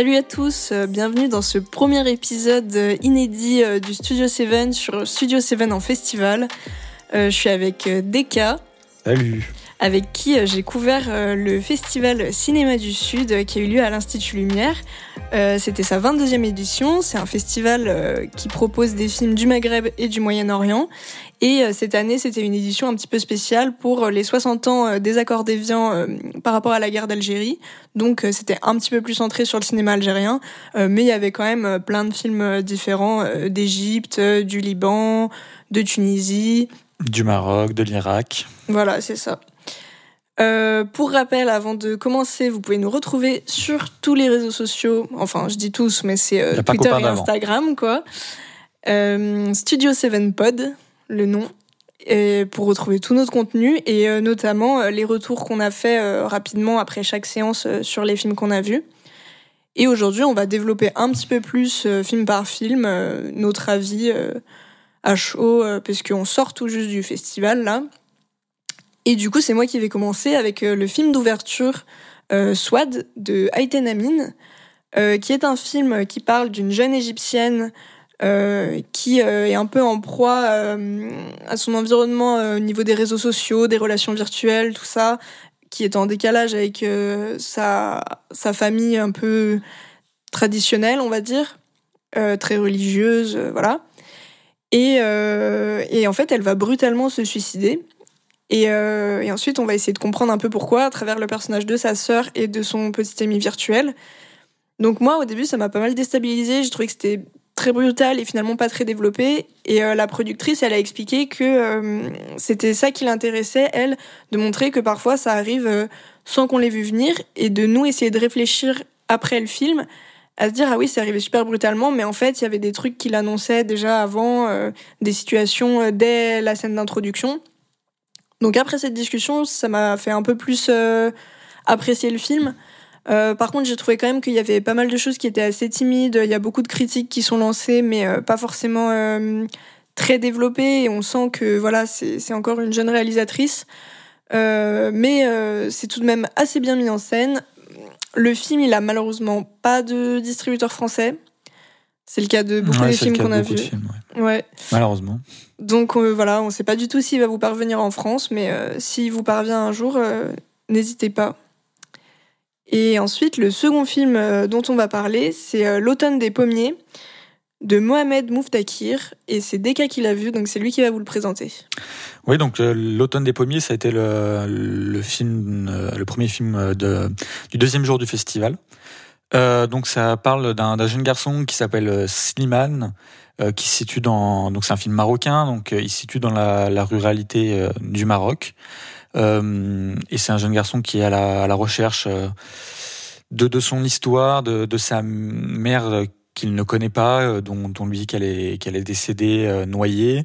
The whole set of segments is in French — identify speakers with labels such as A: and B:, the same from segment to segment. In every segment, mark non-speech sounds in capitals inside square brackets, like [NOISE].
A: Salut à tous, euh, bienvenue dans ce premier épisode euh, inédit euh, du Studio 7 sur Studio 7 en festival. je suis avec Deka.
B: Salut.
A: Avec qui j'ai couvert le festival Cinéma du Sud qui a eu lieu à l'Institut Lumière. C'était sa 22e édition. C'est un festival qui propose des films du Maghreb et du Moyen-Orient. Et euh, cette année, c'était une édition un petit peu spéciale pour euh, les 60 ans euh, des accords d'Évian par rapport à la guerre d'Algérie. Donc c'était un petit peu plus centré sur le cinéma algérien, mais il y avait quand même plein de films différents d'Égypte, du Liban, de Tunisie.
B: Du Maroc, de l'Irak.
A: Voilà, c'est ça. Pour rappel, avant de commencer, vous pouvez nous retrouver sur tous les réseaux sociaux. Enfin, je dis tous, mais c'est Twitter et Instagram, quoi. Studio 7 Pod, le nom, pour retrouver tout notre contenu et euh, notamment euh, les retours qu'on a fait euh, rapidement après chaque séance sur les films qu'on a vus. Et aujourd'hui, on va développer un petit peu plus film par film notre avis à chaud parce qu'on sort tout juste du festival là. Et du coup, c'est moi qui vais commencer avec le film d'ouverture Swad de Aïten Amin, qui est un film qui parle d'une jeune égyptienne euh, qui euh, est un peu en proie euh, à son environnement au niveau des réseaux sociaux, des relations virtuelles, tout ça, qui est en décalage avec sa, famille un peu traditionnelle, on va dire, très religieuse, voilà. Et, en fait, elle va brutalement se suicider. Et, et, ensuite, on va essayer de comprendre un peu pourquoi à travers le personnage de sa sœur et de son petit ami virtuel. Donc moi, au début, ça m'a pas mal déstabilisé. J'ai trouvé que c'était très brutal et finalement pas très développé. Et euh, la productrice, elle a expliqué que euh, c'était ça qui l'intéressait, elle, de montrer que parfois ça arrive euh, sans qu'on l'ait vu venir et de nous essayer de réfléchir après le film à se dire ah oui c'est arrivé super brutalement mais en fait il y avait des trucs qui l'annonçaient déjà avant des situations dès la scène d'introduction donc après cette discussion ça m'a fait un peu plus apprécier le film euh, par contre, j'ai trouvé quand même qu'il y avait pas mal de choses qui étaient assez timides. Il y a beaucoup de critiques qui sont lancées, mais euh, pas forcément euh, très développées. Et on sent que voilà, c'est encore une jeune réalisatrice. mais c'est tout de même assez bien mis en scène. Le film, il a malheureusement pas de distributeur français. C'est le cas de beaucoup des films qu'on a vus.
B: ouais. Malheureusement.
A: Donc voilà, on ne sait pas du tout s'il va vous parvenir en France, mais s'il vous parvient un jour, n'hésitez pas. Et ensuite, le second film euh, dont on va parler, c'est euh, L'automne des pommiers de Mohamed Mouftakir et c'est Deka qui l'a vu donc c'est lui qui va vous le présenter.
B: Oui donc euh, l'automne des pommiers ça a été le, le film le premier film de, du deuxième jour du festival. Euh, donc ça parle d'un jeune garçon qui s'appelle Slimane qui se situe dans donc c'est un film marocain donc il se situe dans la, la ruralité du Maroc. Euh, et c'est un jeune garçon qui est à la, à la recherche euh, de, de son histoire, de, de sa mère qu'il ne connaît pas, euh, dont, on lui dit qu'elle est, qu'elle est décédée noyée.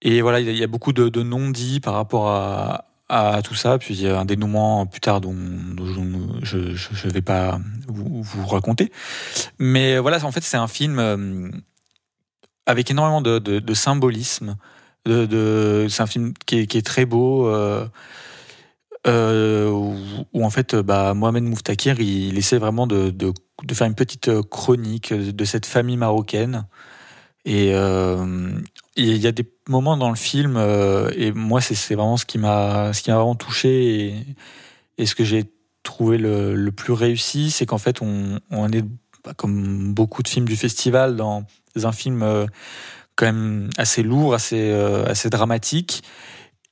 B: Et voilà, il y a beaucoup de, de non-dits par rapport à, à tout ça, puis il y a un dénouement plus tard dont, je ne vais pas vous, raconter. Mais voilà, en fait, c'est un film avec énormément de, symbolisme c'est un film qui est, très beau. Euh, euh, où, en fait bah, Mohamed Mouftakir il, essaie vraiment de, faire une petite chronique de cette famille marocaine et euh, il y a des moments dans le film euh, et moi c'est vraiment ce qui m'a vraiment touché et, et ce que j'ai trouvé le, le, plus réussi c'est qu'en fait on, on est bah, comme beaucoup de films du festival dans un film euh, quand même assez lourd, assez, euh, assez dramatique.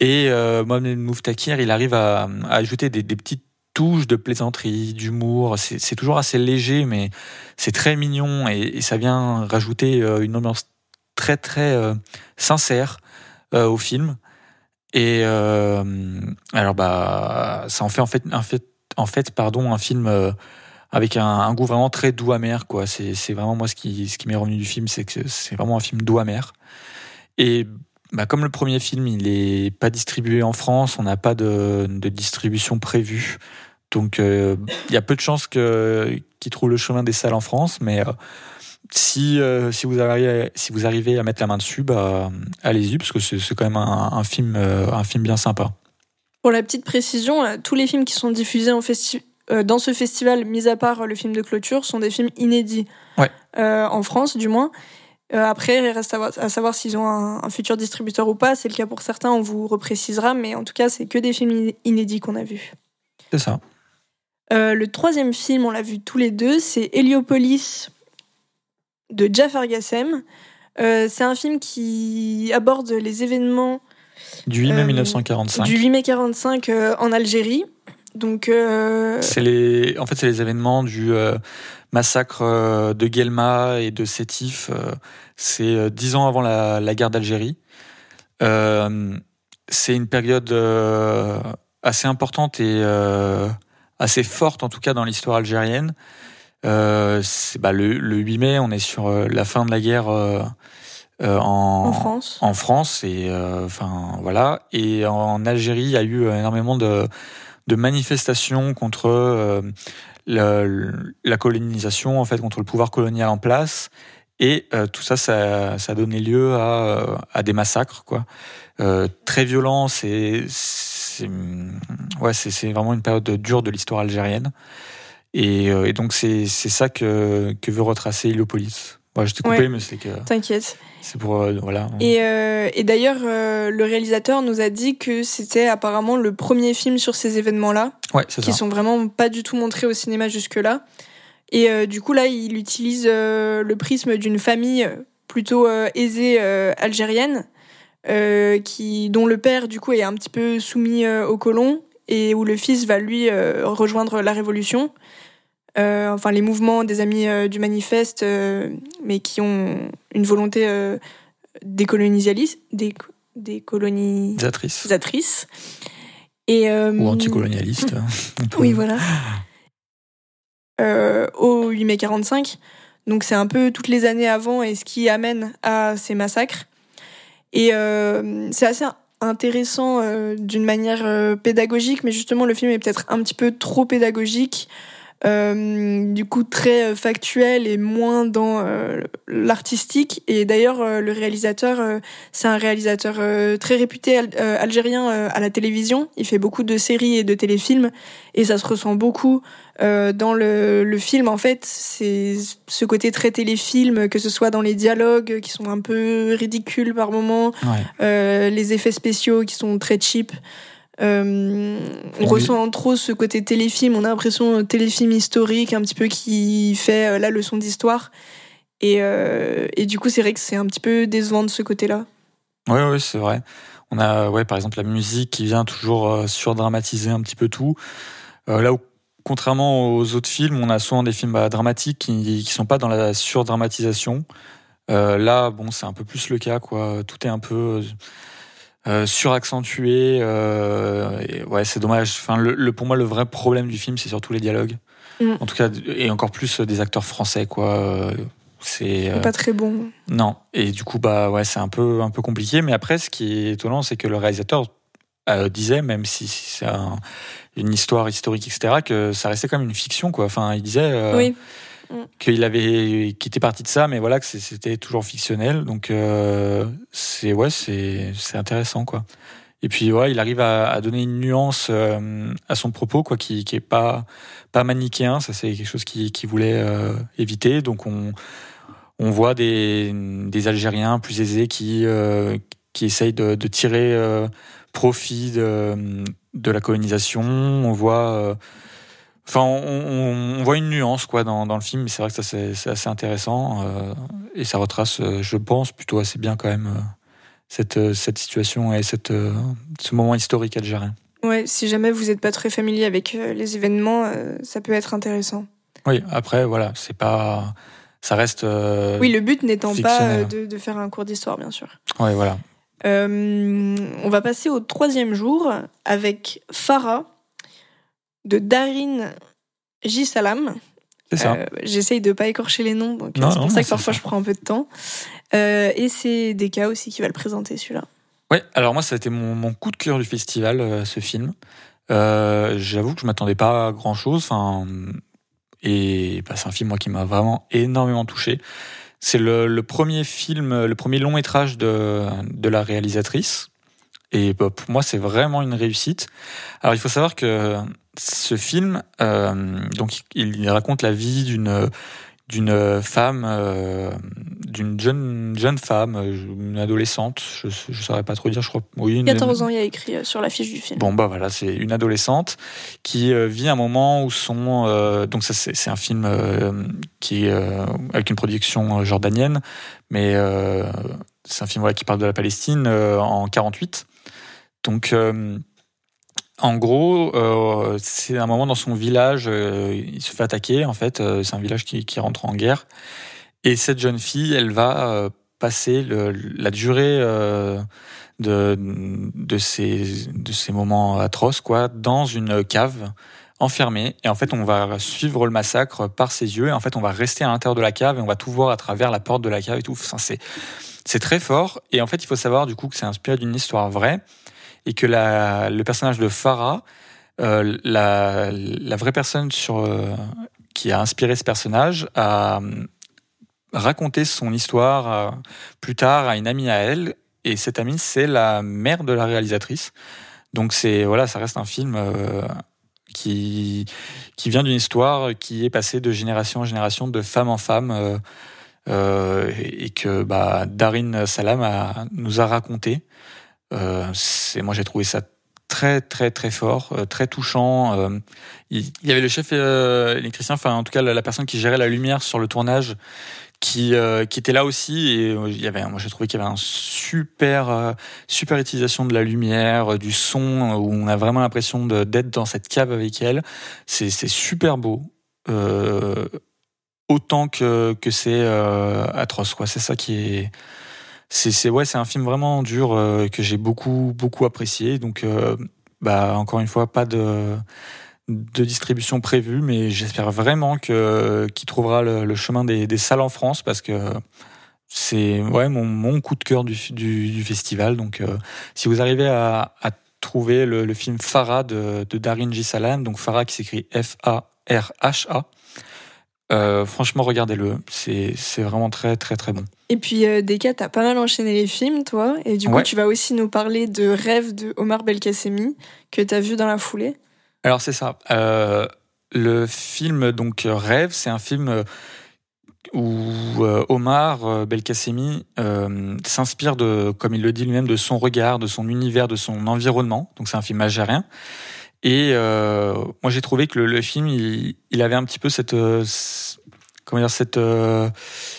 B: Et euh, Mohamed Mouftakir, il arrive à, à ajouter des, des, petites touches de plaisanterie, d'humour. C'est toujours assez léger, mais c'est très mignon et, et, ça vient rajouter euh, une ambiance très très euh, sincère euh, au film. Et alors bah ça en fait en fait en fait, pardon un film avec un, goût vraiment très doux amer quoi. C'est c'est vraiment moi ce qui ce qui m'est revenu du film c'est que c'est vraiment un film doux amer. Et bah, comme le premier film il est pas distribué en France on n'a pas de, de, distribution prévue. Donc euh, il y a peu de chances qu'il trouve le chemin des salles en France mais euh, si euh, si vous arrivez si vous arrivez à mettre la main dessus bah allez-y parce que c'est quand même un, un film un film bien sympa
A: pour la petite précision tous les films qui sont diffusés en festival dans ce festival, mis à part le film de clôture, sont des films inédits. en France, du moins. après, il reste à, savoir s'ils ont un, un, futur distributeur ou pas. C'est le cas pour certains, on vous reprécisera. Mais en tout cas, c'est que des films inédits qu'on a vus.
B: C'est ça.
A: le troisième film, on l'a vu tous les deux, c'est Heliopolis de Jafar Gassem. c'est un film qui aborde les événements
B: du 8 mai 1945. Euh,
A: du 8 mai 45 euh, en Algérie. Donc, euh,
B: c'est les, en fait, c'est les événements du massacre de Guelma et de Sétif. c'est dix ans avant la, la guerre d'Algérie. c'est une période assez importante et assez forte, en tout cas dans l'histoire algérienne. Euh, bah, le, le, 8 mai, on est sur la fin de la guerre
A: euh, en, France.
B: En France et euh, enfin voilà. Et en Algérie, il y a eu énormément de, de manifestations contre euh, la, la, colonisation, en fait, contre le pouvoir colonial en place. Et tout ça, ça, ça, a donné lieu à, à des massacres, quoi. très violents. C'est, ouais, c'est vraiment une période dure de l'histoire algérienne. Et, et donc c'est ça que, que veut retracer Illopolis. Moi, je t'ai coupé, mais c'est que.
A: T'inquiète.
B: C'est pour euh, voilà.
A: Et, euh, et d'ailleurs, euh, le réalisateur nous a dit que c'était apparemment le premier film sur ces événements-là,
B: ouais,
A: qui sont vraiment pas du tout montrés au cinéma jusque-là. Et du coup, là, il utilise le prisme d'une famille plutôt aisée algérienne, qui dont le père du coup est un petit peu soumis aux colons et où le fils va lui rejoindre la révolution. Euh, enfin les mouvements des amis euh, du manifeste, euh, mais qui ont une volonté décolonialiste, décolonisatrice. Et,
B: Ou anticolonialiste. [LAUGHS]
A: oui, voilà. au 8 mai 45. Donc c'est un peu toutes les années avant et ce qui amène à ces massacres. Et c'est assez intéressant d'une manière pédagogique, mais justement le film est peut-être un petit peu trop pédagogique. Euh, du coup très euh, factuel et moins dans euh, l'artistique. Et d'ailleurs, le réalisateur, c'est un réalisateur très réputé algérien à la télévision. Il fait beaucoup de séries et de téléfilms, et ça se ressent beaucoup dans le, le, film. En fait, c'est ce côté très téléfilm, que ce soit dans les dialogues qui sont un peu ridicules par moments, les effets spéciaux qui sont très cheap. Euh, on ressent trop ce côté téléfilm, on a l'impression euh, téléfilm historique un petit peu qui fait euh, la leçon d'histoire. Et, et, du coup, c'est vrai que c'est un petit peu décevant de ce côté-là.
B: Oui, oui, c'est vrai. On a, ouais, par exemple, la musique qui vient toujours surdramatiser un petit peu tout. là où, contrairement aux autres films, on a souvent des films bah, dramatiques qui ne sont pas dans la surdramatisation. là, bon, c'est un peu plus le cas, quoi. Tout est un peu euh, suraccentué. Euh, ouais, c'est dommage. Enfin, le, pour moi, le vrai problème du film, c'est surtout les dialogues. Mm. En tout cas, et encore plus euh, des acteurs français, quoi. C'est
A: pas très bon.
B: Non. Et du coup, bah ouais, c'est un peu un peu compliqué. Mais après, ce qui est étonnant, c'est que le réalisateur disait, même si, c'est une histoire historique, etc., que ça restait quand même une fiction, quoi. Enfin, il disait.
A: oui
B: qu'il avait était parti de ça mais voilà que c'était toujours fictionnel. Donc euh, c'est ouais c'est intéressant quoi. Et puis ouais il arrive à, à donner une nuance euh, à son propos quoi qui qui est pas pas manichéen. Ça c'est quelque chose qu'il qui voulait euh, éviter. Donc on on voit des des Algériens plus aisés qui qui essayent de, de tirer profit de de la colonisation. On voit Enfin, on, voit une nuance quoi dans, dans le film, mais c'est vrai que ça c'est assez intéressant euh, et ça retrace, euh, je pense, plutôt assez bien quand même euh, cette, cette situation et cette, ce moment historique algérien.
A: Ouais, si jamais vous n'êtes pas très familier avec les événements, ça peut être intéressant.
B: Oui, après voilà, c'est pas, ça reste.
A: oui, le but n'étant pas de, de, faire un cours d'histoire, bien sûr.
B: Oui, voilà.
A: on va passer au troisième jour avec Farah de Darin J. Salam.
B: C'est ça. Euh,
A: j'essaye de pas écorcher les noms, donc c'est pour ça que parfois je prends un peu de temps. Euh, et c'est Deka aussi qui va le présenter celui-là.
B: Ouais, alors moi ça a été mon, coup de cœur du festival, euh, ce film. J'avoue que je m'attendais pas à grand chose. Enfin, et bah, c'est un film moi qui m'a vraiment énormément touché. C'est le, premier film, le premier long métrage de, de la réalisatrice. Et bah, pour moi, c'est vraiment une réussite. Alors, il faut savoir que ce film, donc il raconte la vie d'une d'une femme, euh, d'une jeune, jeune femme, euh, une adolescente, je ne saurais pas trop dire, je crois.
A: Oui, 14 ans, il y a écrit euh, sur l'affiche du film.
B: Bon, bah voilà, c'est une adolescente qui vit un moment où son. donc, ça, c'est un film qui avec une production jordanienne, mais c'est un film voilà, qui parle de la Palestine en 48. Donc, en gros, euh, c'est un moment dans son village, euh, il se fait attaquer en fait. Euh, c'est un village qui, qui, rentre en guerre. Et cette jeune fille, elle va passer le, la durée de, de, ces, de ces moments atroces quoi, dans une cave enfermée. Et en fait, on va suivre le massacre par ses yeux. Et en fait, on va rester à l'intérieur de la cave et on va tout voir à travers la porte de la cave et tout. Enfin, c'est, c'est très fort. Et en fait, il faut savoir du coup que c'est inspiré d'une histoire vraie et que le personnage de Farah, euh, la, vraie personne sur, euh, qui a inspiré ce personnage, a euh, raconté son histoire plus tard à une amie à elle, et cette amie, c'est la mère de la réalisatrice. Donc c'est voilà, ça reste un film qui qui vient d'une histoire qui est passée de génération en génération, de femme en femme, et que bah, Darin Salam nous a raconté. Euh, c'est moi j'ai trouvé ça très très très fort, euh, très touchant. Euh, il, y avait le chef électricien, enfin en tout cas la, personne qui gérait la lumière sur le tournage, qui qui était là aussi et il y avait, moi j'ai trouvé qu'il y avait un super super utilisation de la lumière, du son où on a vraiment l'impression d'être dans cette cave avec elle. C'est super beau. autant que, que c'est atroce quoi c'est ça qui est c'est ouais, c'est un film vraiment dur euh, que j'ai beaucoup beaucoup apprécié. Donc euh, bah encore une fois pas de distribution prévue, mais j'espère vraiment que qu'il trouvera le, chemin des, salles en France parce que c'est ouais mon, coup de cœur du, festival. Donc euh, si vous arrivez à, trouver le, film Farah de, Darin. Salam, donc Farah qui s'écrit F-A-R-H-A, euh, franchement, regardez-le. C'est, vraiment très, très, très bon.
A: Et puis, euh, Deka, t'as pas mal enchaîné les films, toi. Et du coup, tu vas aussi nous parler de Rêve de Omar Belkacemi, que t'as vu dans la foulée.
B: Alors, c'est ça. Euh, le film, donc, Rêve, c'est un film euh, où Omar Belkacemi s'inspire de, comme il le dit lui-même, de son regard, de son univers, de son environnement. Donc, c'est un film algérien. Et euh, moi, j'ai trouvé que le, film, il, avait un petit peu cette, euh, comment dire, cette, euh,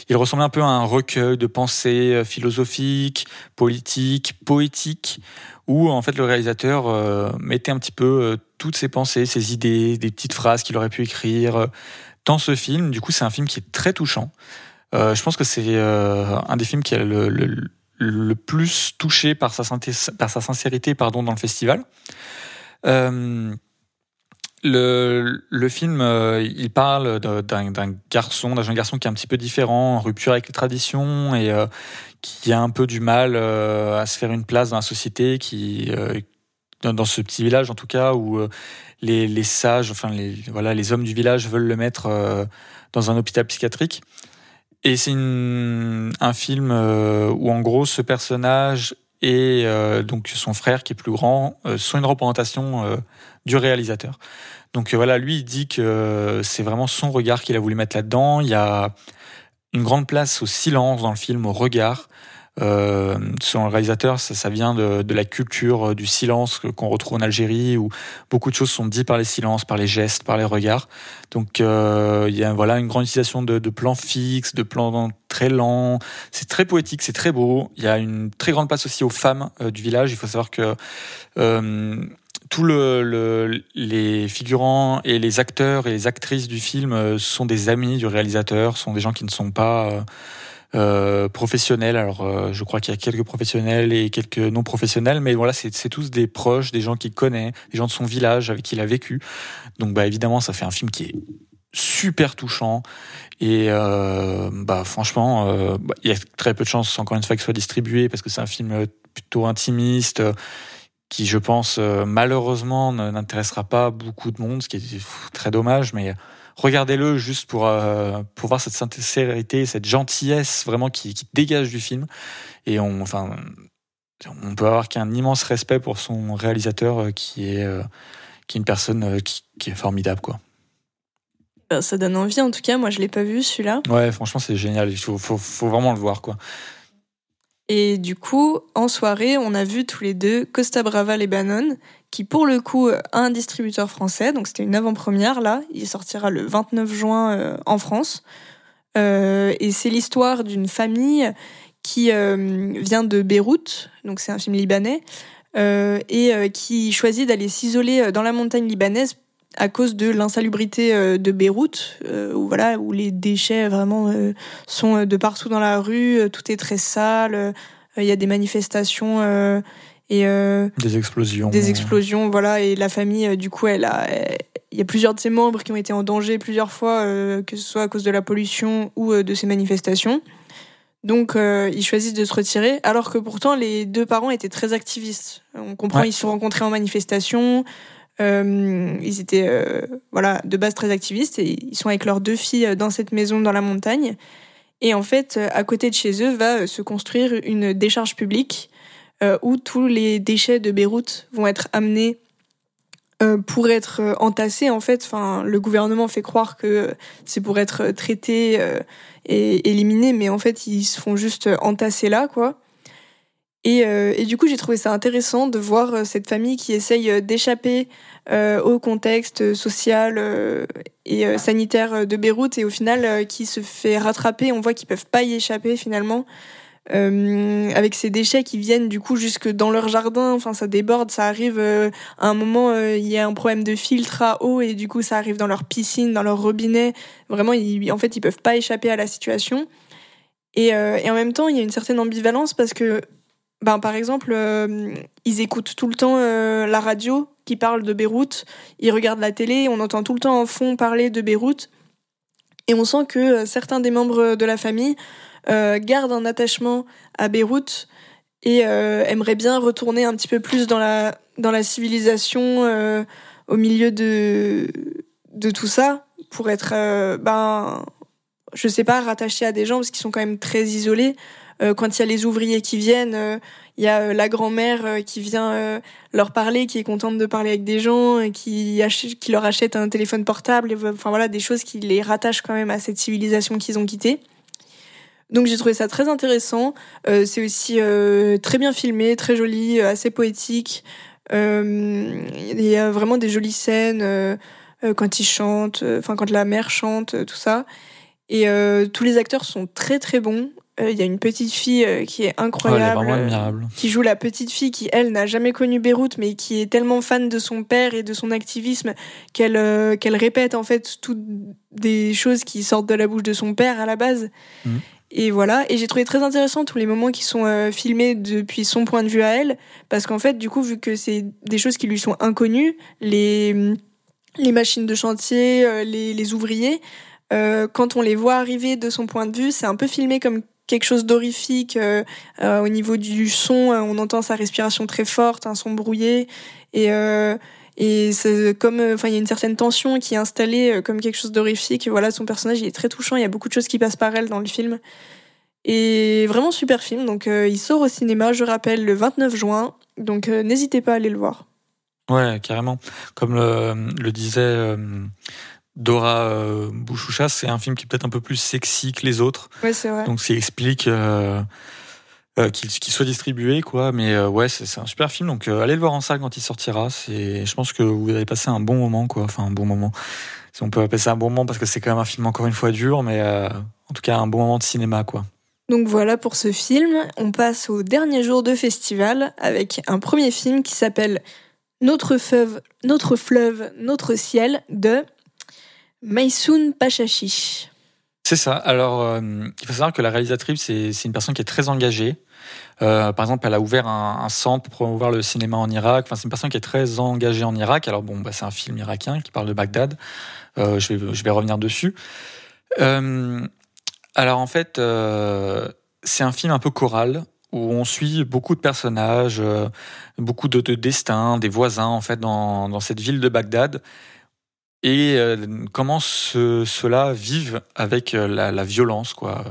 B: il ressemblait un peu à un recueil de pensées philosophiques, politiques, poétiques, où en fait le réalisateur mettait un petit peu toutes ses pensées, ses idées, des petites phrases qu'il aurait pu écrire dans ce film. Du coup, c'est un film qui est très touchant. je pense que c'est un des films qui a le, le, le plus touché par sa, par sa sincérité pardon, dans le festival. Euh, le, film, euh, il parle d'un garçon, d'un jeune garçon qui est un petit peu différent, en rupture avec les traditions et euh, qui a un peu du mal à se faire une place dans la société, dans, ce petit village en tout cas où les, sages, enfin voilà, les hommes du village veulent le mettre dans un hôpital psychiatrique. Et c'est un film où en gros ce personnage et euh, donc son frère qui est plus grand euh, sont une représentation euh, du réalisateur. Donc voilà, lui il dit que c'est vraiment son regard qu'il a voulu mettre là-dedans. Il y a une grande place au silence dans le film, au regard. Euh, selon le réalisateur, ça, ça vient de, de, la culture du silence qu'on retrouve en Algérie, où beaucoup de choses sont dites par les silences, par les gestes, par les regards. Donc euh, il y a voilà une grande utilisation de, de plans fixes, de plans très lents. C'est très poétique, c'est très beau. Il y a une très grande place aussi aux femmes euh, du village. Il faut savoir que euh, tous le, le, les figurants et les acteurs et les actrices du film euh, sont des amis du réalisateur, sont des gens qui ne sont pas euh, professionnels. Alors, euh, je crois qu'il y a quelques professionnels et quelques non professionnels, mais voilà, c'est tous des proches, des gens qu'il connaît, des gens de son village avec qui il a vécu. Donc, bah évidemment, ça fait un film qui est super touchant et euh, bah franchement euh, bah, il y a très peu de chances encore une fois qu'il soit distribué parce que c'est un film plutôt intimiste qui je pense malheureusement n'intéressera pas beaucoup de monde ce qui est très dommage mais regardez-le juste pour, euh, pour voir cette sincérité, cette gentillesse vraiment qui, qui dégage du film. Et on, enfin, on peut avoir qu'un immense respect pour son réalisateur euh, qui est, euh, qui est une personne qui, est formidable, quoi.
A: Ça donne envie, en tout cas. Moi, je l'ai pas vu celui-là.
B: Ouais, franchement, c'est génial. Il faut, faut, faut, vraiment le voir, quoi.
A: Et du coup, en soirée, on a vu tous les deux Costa Brava Lebanon, qui pour le coup a un distributeur français. Donc c'était une avant-première là. Il sortira le 29 juin en France. Euh, et c'est l'histoire d'une famille qui euh, vient de Beyrouth, donc c'est un film libanais, euh, et qui choisit d'aller s'isoler dans la montagne libanaise à cause de l'insalubrité de Beyrouth, où voilà, où les déchets vraiment sont de partout dans la rue, tout est très sale, il y a des manifestations et
B: des explosions,
A: des explosions, voilà, et la famille du coup elle a il y a plusieurs de ses membres qui ont été en danger plusieurs fois, euh, que ce soit à cause de la pollution ou euh, de ces manifestations. Donc euh, ils choisissent de se retirer, alors que pourtant les deux parents étaient très activistes. On comprend, ils se sont rencontrés en manifestation, ils étaient voilà de base très activistes et ils sont avec leurs deux filles dans cette maison dans la montagne. Et en fait, à côté de chez eux va se construire une décharge publique où tous les déchets de Beyrouth vont être amenés euh, pour être euh, entassés en fait. Enfin, le gouvernement fait croire que c'est pour être traité euh, et éliminé, mais en fait ils se font juste entasser là, quoi. Et, et du coup, j'ai trouvé ça intéressant de voir cette famille qui essaye d'échapper au contexte social et sanitaire de Beyrouth et au final qui se fait rattraper. On voit qu'ils peuvent pas y échapper finalement. Euh, avec ces déchets qui viennent du coup jusque dans leur jardin. Enfin, ça déborde, ça arrive euh, à un moment, euh, il y a un problème de filtre à eau et du coup, ça arrive dans leur piscine, dans leur robinet. Vraiment, ils, en fait, ils peuvent pas échapper à la situation. Et en même temps, il y a une certaine ambivalence parce que, ben, par exemple, ils écoutent tout le temps la radio qui parle de Beyrouth, ils regardent la télé, on entend tout le temps en fond parler de Beyrouth. Et on sent que certains des membres de la famille euh, garde un attachement à Beyrouth et euh, aimerait bien retourner un petit peu plus dans la, dans la civilisation euh, au milieu de, de tout ça pour être, ben, je sais pas, rattaché à des gens parce qu'ils sont quand même très isolés. Quand il y a les ouvriers qui viennent, il y a la grand-mère qui vient leur parler, qui est contente de parler avec des gens, qui, leur achète un téléphone portable, enfin voilà, des choses qui les rattachent quand même à cette civilisation qu'ils ont quittée. Donc j'ai trouvé ça très intéressant. Euh, c'est aussi euh, très bien filmé, très joli, euh, assez poétique. Il y a vraiment des jolies scènes quand ils chantent, enfin quand la mère chante, tout ça. Et tous les acteurs sont très très bons. Il y a une petite fille qui est incroyable, qui joue la petite fille qui elle n'a jamais connu Beyrouth, mais qui est tellement fan de son père et de son activisme qu'elle qu'elle répète en fait toutes des choses qui sortent de la bouche de son père à la base. Mmh. Et voilà, et j'ai trouvé très intéressant tous les moments qui sont euh, filmés depuis son point de vue à elle, parce qu'en fait, du coup, vu que c'est des choses qui lui sont inconnues, les, les machines de chantier, euh, les, les, ouvriers, euh, quand on les voit arriver de son point de vue, c'est un peu filmé comme quelque chose d'horrifique. au niveau du son, on entend sa respiration très forte, un son brouillé, et comme, euh, enfin, il y a une certaine tension qui est installée euh, comme quelque chose d'horrifique. Voilà, son personnage, il est très touchant. Il y a beaucoup de choses qui passent par elle dans le film. Et vraiment super film. Donc, euh, il sort au cinéma, je rappelle, le 29 juin. Donc, n'hésitez pas à aller le voir.
B: Ouais, carrément. Comme le, disait Dora Bouchoucha, c'est un film qui est peut-être un peu plus sexy que les autres.
A: Ouais, c'est vrai.
B: Donc, ça explique euh, qu'il soit distribué quoi. Mais euh, ouais c'est un super film. Donc euh, allez le voir en salle quand il sortira. C'est je pense que vous allez passer un bon moment quoi. Enfin un bon moment. Si on peut appeler ça un bon moment parce que c'est quand même un film encore une fois dur mais en tout cas un bon moment de cinéma quoi.
A: Donc voilà pour ce film. On passe au dernier jour de festival avec un premier film qui s'appelle Notre fleuve Notre fleuve Notre ciel de Maysoun Pachachi
B: c'est ça. Alors, euh, il faut savoir que la réalisatrice, c'est une personne qui est très engagée. Euh, par exemple, elle a ouvert un, centre pour promouvoir le cinéma en Irak. Enfin, c'est une personne qui est très engagée en Irak. Alors bon, bah, c'est un film irakien qui parle de Bagdad. Euh, je, vais, revenir dessus. alors en fait, c'est un film un peu choral où on suit beaucoup de personnages, beaucoup de, de, destins, des voisins en fait dans cette ville de Bagdad et euh, comment ceux-là vivent avec euh, la, violence quoi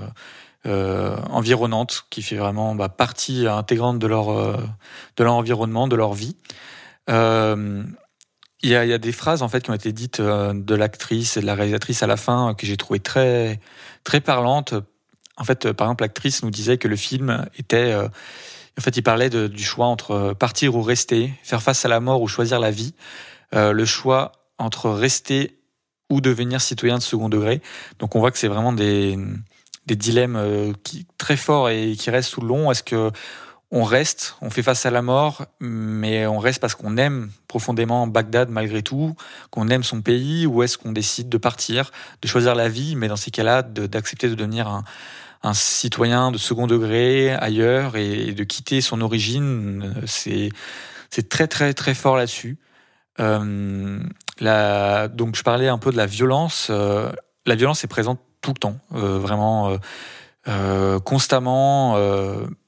B: euh, environnante qui fait vraiment bah, partie intégrante de leur de leur environnement, de leur vie. il y, a, y a des phrases en fait qui ont été dites de l'actrice et de la réalisatrice à la fin que j'ai trouvé très très parlantes. En fait, par exemple, l'actrice nous disait que le film était en fait, il parlait de, du choix entre partir ou rester, faire face à la mort ou choisir la vie. Euh, le choix entre rester ou devenir citoyen de second degré. Donc on voit que c'est vraiment des, des dilemmes euh, très forts et qui restent tout le long. Est-ce que on reste, on fait face à la mort, mais on reste parce qu'on aime profondément Bagdad malgré tout, qu'on aime son pays, ou est-ce qu'on décide de partir, de choisir la vie, mais dans ces cas-là, d'accepter de, devenir un, un, citoyen de second degré ailleurs et de quitter son origine, c'est c'est très très très fort là-dessus. Euh, donc je parlais un peu de la violence. Euh, la violence est présente tout le temps, euh, vraiment constamment,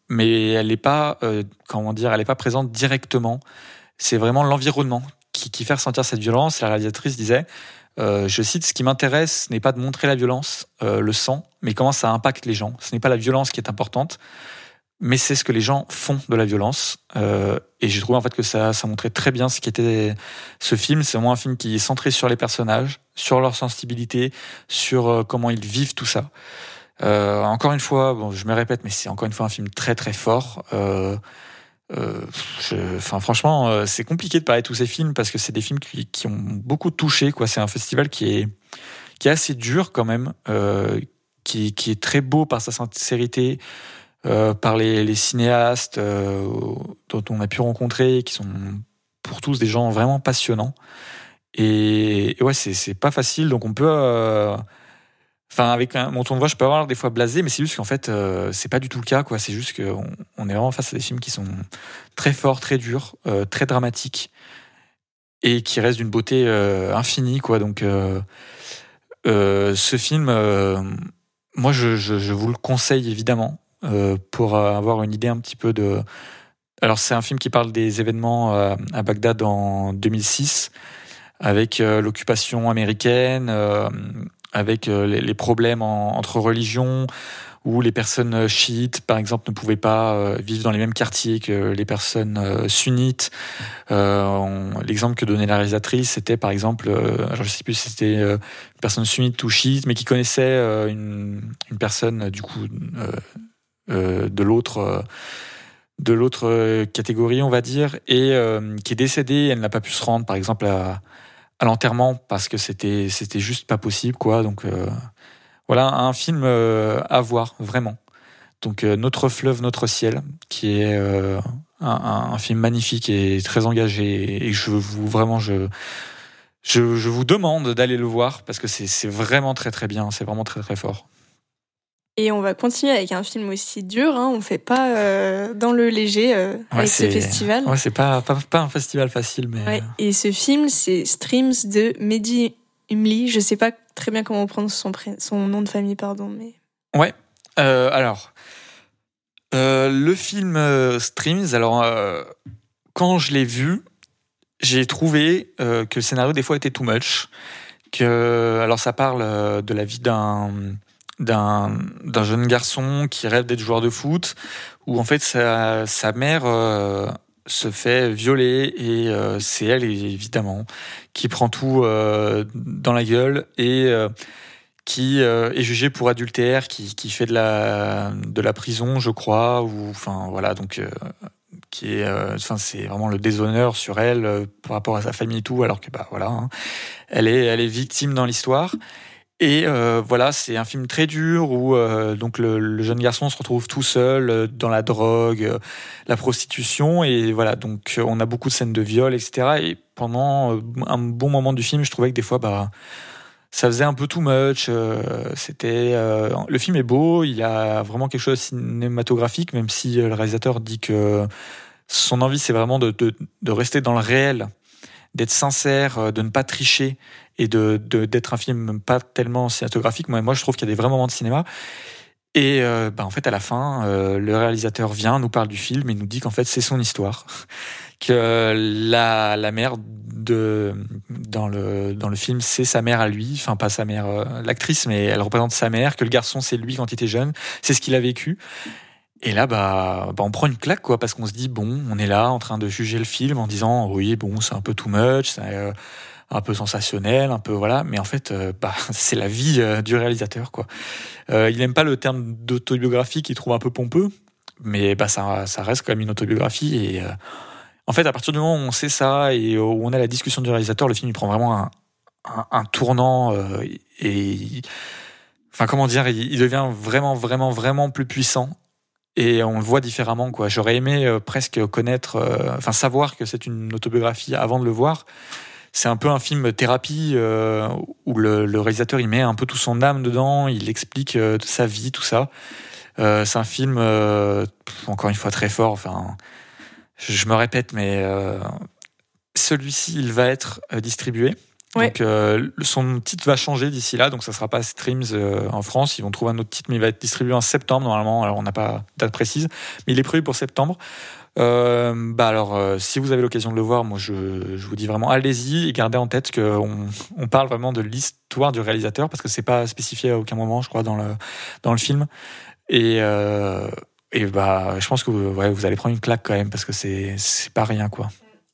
B: mais elle n'est pas, comment dire, elle n'est pas présente directement. C'est vraiment l'environnement qui, qui fait ressentir cette violence. La réalisatrice disait, je cite, ce qui m'intéresse n'est pas de montrer la violence, le sang, mais comment ça impacte les gens. Ce n'est pas la violence qui est importante, mais c'est ce que les gens font de la violence. Euh, et j'ai trouvé en fait que ça, ça montrait très bien ce qu'était ce film. C'est vraiment un film qui est centré sur les personnages, sur leur sensibilité, sur euh, comment ils vivent tout ça. Euh, encore une fois, bon, je me répète, mais c'est encore une fois un film très très fort. Euh, euh enfin, franchement, c'est compliqué de parler de tous ces films parce que c'est des films qui, qui, ont beaucoup touché. Quoi, c'est un festival qui est qui est assez dur quand même, qui, qui est très beau par sa sincérité. Euh, par les, les cinéastes euh, dont on a pu rencontrer, qui sont pour tous des gens vraiment passionnants. Et, ouais, c'est pas facile, donc on peut. Euh, enfin, avec mon ton de voix, je peux avoir des fois blasé, mais c'est juste qu'en fait, c'est pas du tout le cas, quoi. C'est juste qu'on on est vraiment face à des films qui sont très forts, très durs, très dramatiques, et qui restent d'une beauté infinie, quoi. Donc, ce film, moi, je, je, je, vous le conseille évidemment. Euh, pour avoir une idée un petit peu de. Alors, c'est un film qui parle des événements euh, à Bagdad en 2006, avec euh, l'occupation américaine, avec les problèmes entre religions, où les personnes chiites, par exemple, ne pouvaient pas vivre dans les mêmes quartiers que les personnes sunnites. L'exemple que donnait la réalisatrice, c'était par exemple, alors je sais plus si c'était une personne sunnite ou chiite, mais qui connaissait une, une personne du coup de l'autre euh, de l'autre euh, catégorie, on va dire, et qui est décédée. Elle n'a pas pu se rendre, par exemple, à, l'enterrement parce que c'était c'était juste pas possible, quoi. Donc voilà, un film à voir vraiment. Donc notre fleuve, notre ciel, qui est un, film magnifique et très engagé. Et je vous vraiment je, je vous demande d'aller le voir parce que c'est vraiment très très bien, c'est vraiment très très fort.
A: Et on va continuer avec un film aussi dur. Hein. On fait pas euh, dans le léger euh, avec ce festival.
B: Ouais, c'est pas, pas, pas un festival facile, mais.
A: Ouais. Euh. Et ce film, c'est Streams de Mehdi Umli. Je sais pas très bien comment on prononce son, son nom de famille, pardon, mais.
B: Ouais. alors, le film Streams. Alors, quand je l'ai vu, j'ai trouvé que le scénario des fois était too much. Que, alors, ça parle de la vie d'un d'un jeune garçon qui rêve d'être joueur de foot, où en fait sa, sa mère euh, se fait violer et euh, c'est elle évidemment qui prend tout euh, dans la gueule et qui est jugée pour adultère, qui, qui fait de la de la prison, je crois, ou enfin voilà donc qui est enfin c'est vraiment le déshonneur sur elle par rapport à sa famille et tout alors que bah voilà hein, elle est elle est victime dans l'histoire et euh, voilà, c'est un film très dur où euh, donc le, jeune garçon se retrouve tout seul euh, dans la drogue, la prostitution et voilà donc on a beaucoup de scènes de viol, etc. Et pendant un bon moment du film, je trouvais que des fois bah ça faisait un peu too much. C'était le film est beau, il a vraiment quelque chose de cinématographique, même si le réalisateur dit que son envie c'est vraiment de, rester dans le réel d'être sincère, de ne pas tricher et de d'être un film pas tellement cinématographique. Moi, moi je trouve qu'il y a des vrais moments de cinéma. Et euh, bah, en fait, à la fin, euh, le réalisateur vient, nous parle du film et nous dit qu'en fait, c'est son histoire. [LAUGHS] que la, la mère de, dans, le, dans le film, c'est sa mère à lui. Enfin, pas sa mère, euh, l'actrice, mais elle représente sa mère. Que le garçon, c'est lui quand il était jeune. C'est ce qu'il a vécu. Et là, bah, bah, on prend une claque, quoi, parce qu'on se dit, bon, on est là en train de juger le film en disant, oui, bon, c'est un peu too much, c'est euh, un peu sensationnel, un peu, voilà. Mais en fait, euh, [LAUGHS] bah, c'est la vie euh, du réalisateur, quoi. il n'aime pas le terme d'autobiographie qu'il trouve un peu pompeux, mais bah, ça, ça reste quand même une autobiographie. Et en fait, à partir du moment où on sait ça et où on a la discussion du réalisateur, le film, il prend vraiment un, un, un tournant et. Enfin, comment dire, il devient vraiment, vraiment, vraiment plus puissant et on le voit différemment quoi. J'aurais aimé euh, presque connaître, euh, enfin savoir que c'est une autobiographie avant de le voir. C'est un peu un film thérapie euh, où le, réalisateur il met un peu tout son âme dedans, il explique sa vie, tout ça. c'est un film encore une fois très fort. Enfin, je me répète, mais celui-ci il va être distribué donc euh, son titre va changer d'ici là, donc ça sera pas Streams euh, en France. Ils vont trouver un autre titre, mais il va être distribué en septembre normalement. Alors on n'a pas date précise, mais il est prévu pour septembre. Euh, bah alors, euh, si vous avez l'occasion de le voir, moi je, je vous dis vraiment allez-y et gardez en tête qu'on on parle vraiment de l'histoire du réalisateur parce que c'est pas spécifié à aucun moment, je crois, dans le dans le film. Et et bah je pense que ouais, vous allez prendre une claque quand même parce que c'est c'est pas rien quoi.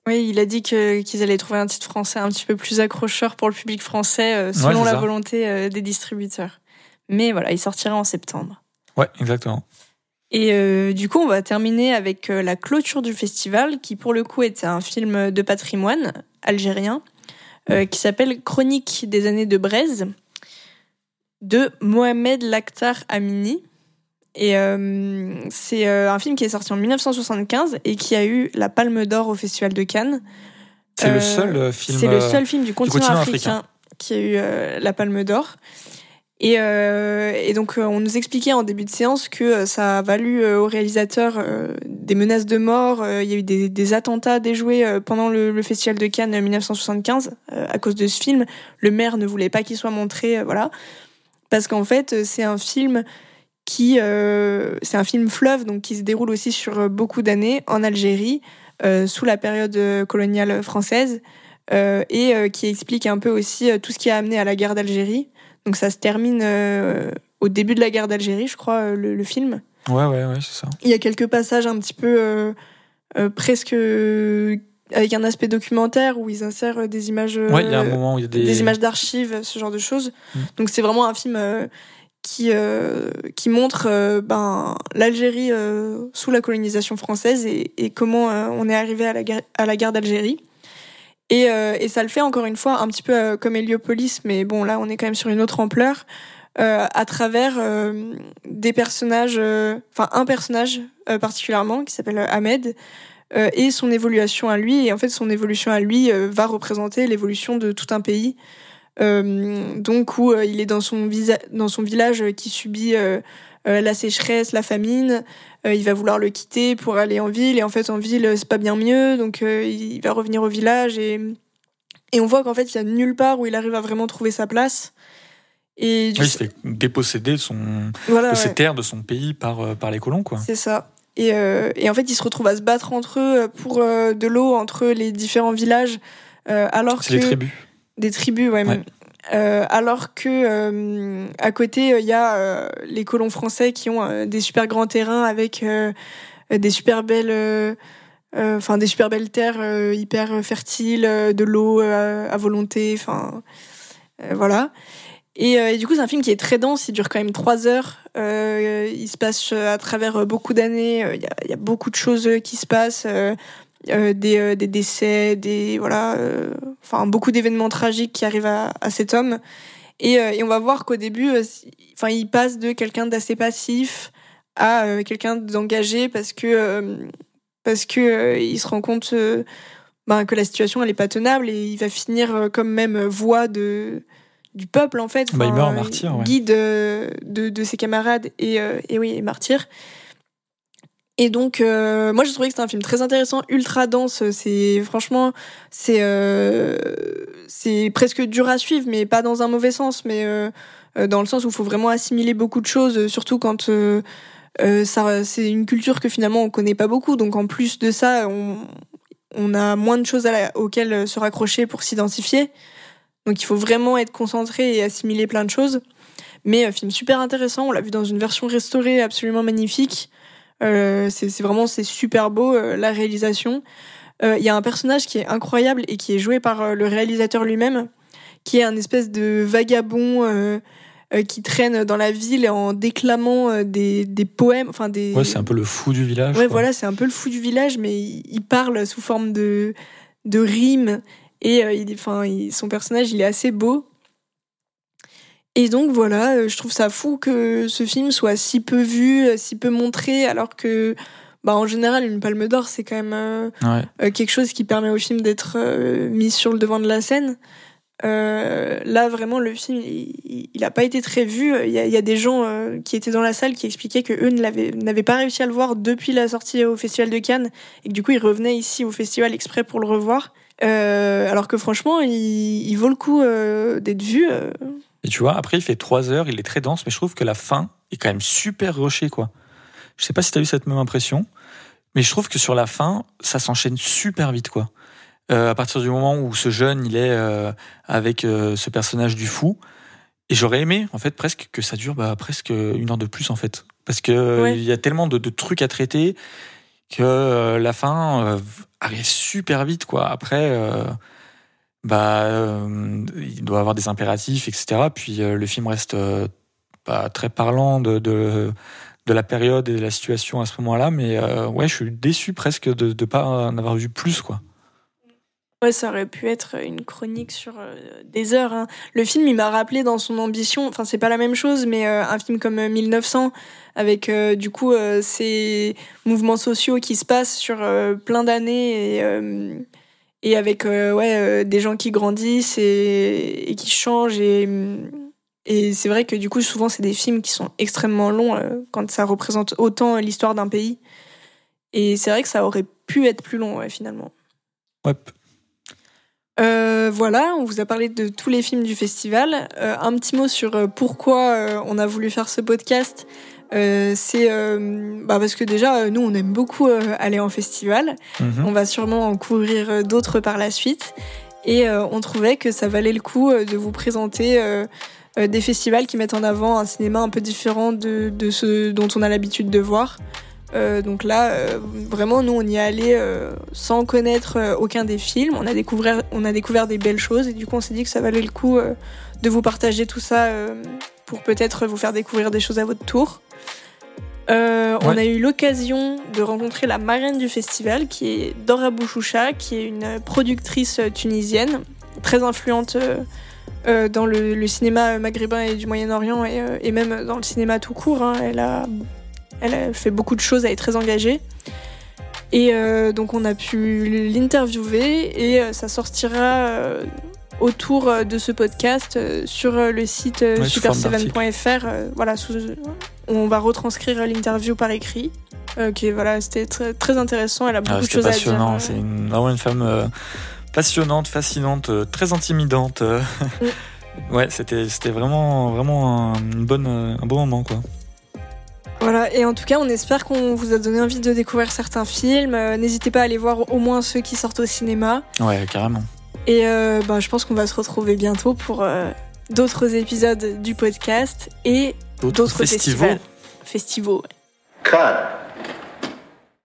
A: Oui, il a dit qu'ils allaient trouver un titre français un petit peu plus accrocheur pour le public français, euh, selon la volonté euh, des distributeurs. Mais voilà, il sortira en septembre.
B: Ouais, exactement.
A: Et euh, du coup, on va terminer avec la clôture du festival, qui pour le coup était un film de patrimoine algérien, qui s'appelle Chronique des années de Braise, de Mohamed Lakhtar Amini. Et euh, c'est euh, un film qui est sorti en 1975 et qui a eu la Palme d'Or au Festival de Cannes.
B: C'est le seul
A: euh,
B: film.
A: C'est le seul film du continent, africain, qui a eu la Palme d'Or. Et, et, donc, on nous expliquait en début de séance que ça a valu au réalisateur des menaces de mort. Il y a eu des, des attentats déjoués pendant le, le, Festival de Cannes 1975 à cause de ce film. Le maire ne voulait pas qu'il soit montré, voilà. Parce qu'en fait, c'est un film qui euh, c'est un film fleuve donc qui se déroule aussi sur euh, beaucoup d'années en Algérie euh, sous la période coloniale française et qui explique un peu aussi tout ce qui a amené à la guerre d'Algérie. Donc ça se termine au début de la guerre d'Algérie, je crois, le, film.
B: Ouais, ouais, ouais, c'est ça.
A: Il y a quelques passages un petit peu presque avec un aspect documentaire où ils insèrent des images.
B: Ouais, il y a un moment où il y a des,
A: des images d'archives, ce genre de choses. Mm. Donc c'est vraiment un film qui, euh, qui montre euh, ben, l'Algérie euh, sous la colonisation française et, comment on est arrivé à la guerre, à la guerre d'Algérie. Et, et, ça le fait encore une fois un petit peu comme Héliopolis, mais bon là on est quand même sur une autre ampleur, à travers des personnages, enfin un personnage particulièrement qui s'appelle Ahmed, et son évolution à lui. Et en fait son évolution à lui va représenter l'évolution de tout un pays. Euh, donc où euh, il est dans son, dans son village qui subit euh, la sécheresse, la famine. il va vouloir le quitter pour aller en ville et en fait en ville c'est pas bien mieux. Donc il va revenir au village et et on voit qu'en fait il y a nulle part où il arrive à vraiment trouver sa place.
B: Et il se fait déposséder de, son, de ses terres, de son pays par, par les colons. quoi.
A: C'est ça. Et, et, en fait, ils se retrouvent à se battre entre eux pour de l'eau entre les différents villages. alors
B: C'est les tribus.
A: Des tribus, ouais. Euh, alors que euh, à côté, il y a euh, les colons français qui ont des super grands terrains avec des super belles, enfin des super belles terres hyper fertiles, de l'eau à volonté, enfin voilà. Et, et, du coup, c'est un film qui est très dense. Il dure quand même trois heures. il se passe à travers beaucoup d'années. Il y, a, beaucoup de choses qui se passent. Euh, des, euh, des, décès, des voilà, euh, enfin beaucoup d'événements tragiques qui arrivent à, à cet homme. Et, et, on va voir qu'au début, enfin, il passe de quelqu'un d'assez passif à quelqu'un d'engagé parce que parce que il se rend compte ben, que la situation elle est pas tenable et il va finir comme même voix de du peuple en fait.
B: Bah, il meurt en martyr, ouais.
A: Guide de, de, ses camarades et, et oui, martyr. Et donc, euh, moi, j'ai trouvé que c'était un film très intéressant, ultra dense. C'est franchement, c'est euh, presque dur à suivre, mais pas dans un mauvais sens, mais euh, euh dans le sens où il faut vraiment assimiler beaucoup de choses, surtout quand euh, euh, ça, c'est une culture que finalement on connaît pas beaucoup. Donc, en plus de ça, on, on a moins de choses auxquelles se raccrocher pour s'identifier. Donc, il faut vraiment être concentré et assimiler plein de choses. Mais film super intéressant. On l'a vu dans une version restaurée absolument magnifique. C'est vraiment c'est super beau la réalisation. Il y a un personnage qui est incroyable et qui est joué par le réalisateur lui-même, qui est un espèce de vagabond euh, qui traîne dans la ville en déclamant euh, des, des poèmes. Enfin des...
B: Ouais, c'est un peu le fou du village.
A: Ouais, voilà, c'est un peu le fou du village, mais il, parle sous forme de, de rimes. Et euh, il, enfin, son personnage, il est assez beau. Et donc voilà, je trouve ça fou que ce film soit si peu vu, si peu montré, alors que bah, en général, une palme d'or, c'est quand même quelque chose qui permet au film d'être mis sur le devant de la scène. Euh, là, vraiment, le film, il n'a pas été très vu. Il y a, des gens euh, qui étaient dans la salle qui expliquaient que eux n'avaient pas réussi à le voir depuis la sortie au Festival de Cannes et que du coup, ils revenaient ici au festival exprès pour le revoir. Euh, alors que franchement, il, vaut le coup d'être vu.
B: Et tu vois, après, il fait trois heures, il est très dense, mais je trouve que la fin est quand même super rushée, quoi. Je sais pas si tu as eu cette même impression, mais je trouve que sur la fin, ça s'enchaîne super vite, quoi. Euh, à partir du moment où ce jeune il est euh, avec euh, ce personnage du fou et j'aurais aimé en fait presque que ça dure bah, presque une heure de plus en fait parce que il y a tellement de, de, trucs à traiter que la fin arrive super vite quoi après bah il doit avoir des impératifs etc puis le film reste pas très parlant de, de la période et de la situation à ce moment-là mais ouais je suis déçu presque de ne pas en avoir vu plus quoi
A: Ouais, ça aurait pu être une chronique sur euh, des heures. Hein. Le film, il m'a rappelé dans son ambition, enfin c'est pas la même chose, mais euh, un film comme 1900, euh, avec du coup ces mouvements sociaux qui se passent sur plein d'années et, et avec ouais, des gens qui grandissent et, et qui changent. Et, et c'est vrai que du coup, souvent, c'est des films qui sont extrêmement longs quand ça représente autant l'histoire d'un pays. Et c'est vrai que ça aurait pu être plus long, ouais, finalement.
B: Ouais,
A: euh, voilà, on vous a parlé de tous les films du festival. Euh, un petit mot sur euh, pourquoi on a voulu faire ce podcast. C'est bah parce que déjà nous on aime beaucoup aller en festival. Mhm. On va sûrement en couvrir d'autres par la suite et on trouvait que ça valait le coup de vous présenter des festivals qui mettent en avant un cinéma un peu différent de, de ce dont on a l'habitude de voir. Euh, donc là, euh, vraiment, nous, on y est allé euh, sans connaître aucun des films. On a, découvert, on a découvert des belles choses et du coup, on s'est dit que ça valait le coup de vous partager tout ça pour peut-être vous faire découvrir des choses à votre tour. On a eu l'occasion de rencontrer la marraine du festival, qui est Dora Bouchoucha, qui est une productrice tunisienne, très influente dans le, cinéma maghrébin et du Moyen-Orient et, même dans le cinéma tout court. Hein. Elle a elle fait beaucoup de choses, elle est très engagée. Et euh, donc on a pu l'interviewer et euh, ça sortira euh, autour de ce podcast sur le site super7.fr. voilà, on va retranscrire l'interview par écrit. Ok, voilà, c'était très, intéressant. Elle a beaucoup ah, de choses à dire.
B: passionnant. C'est vraiment une femme passionnante, fascinante, très intimidante. Mm. [LAUGHS] ouais, c'était vraiment vraiment un, une bonne, un bon moment quoi.
A: Voilà, et en tout cas, on espère qu'on vous a donné envie de découvrir certains films. Euh, n'hésitez pas à aller voir au moins ceux qui sortent au cinéma.
B: Ouais, carrément.
A: Et euh, bah, je pense qu'on va se retrouver bientôt pour euh, d'autres épisodes du podcast et d'autres festivals. Festivals.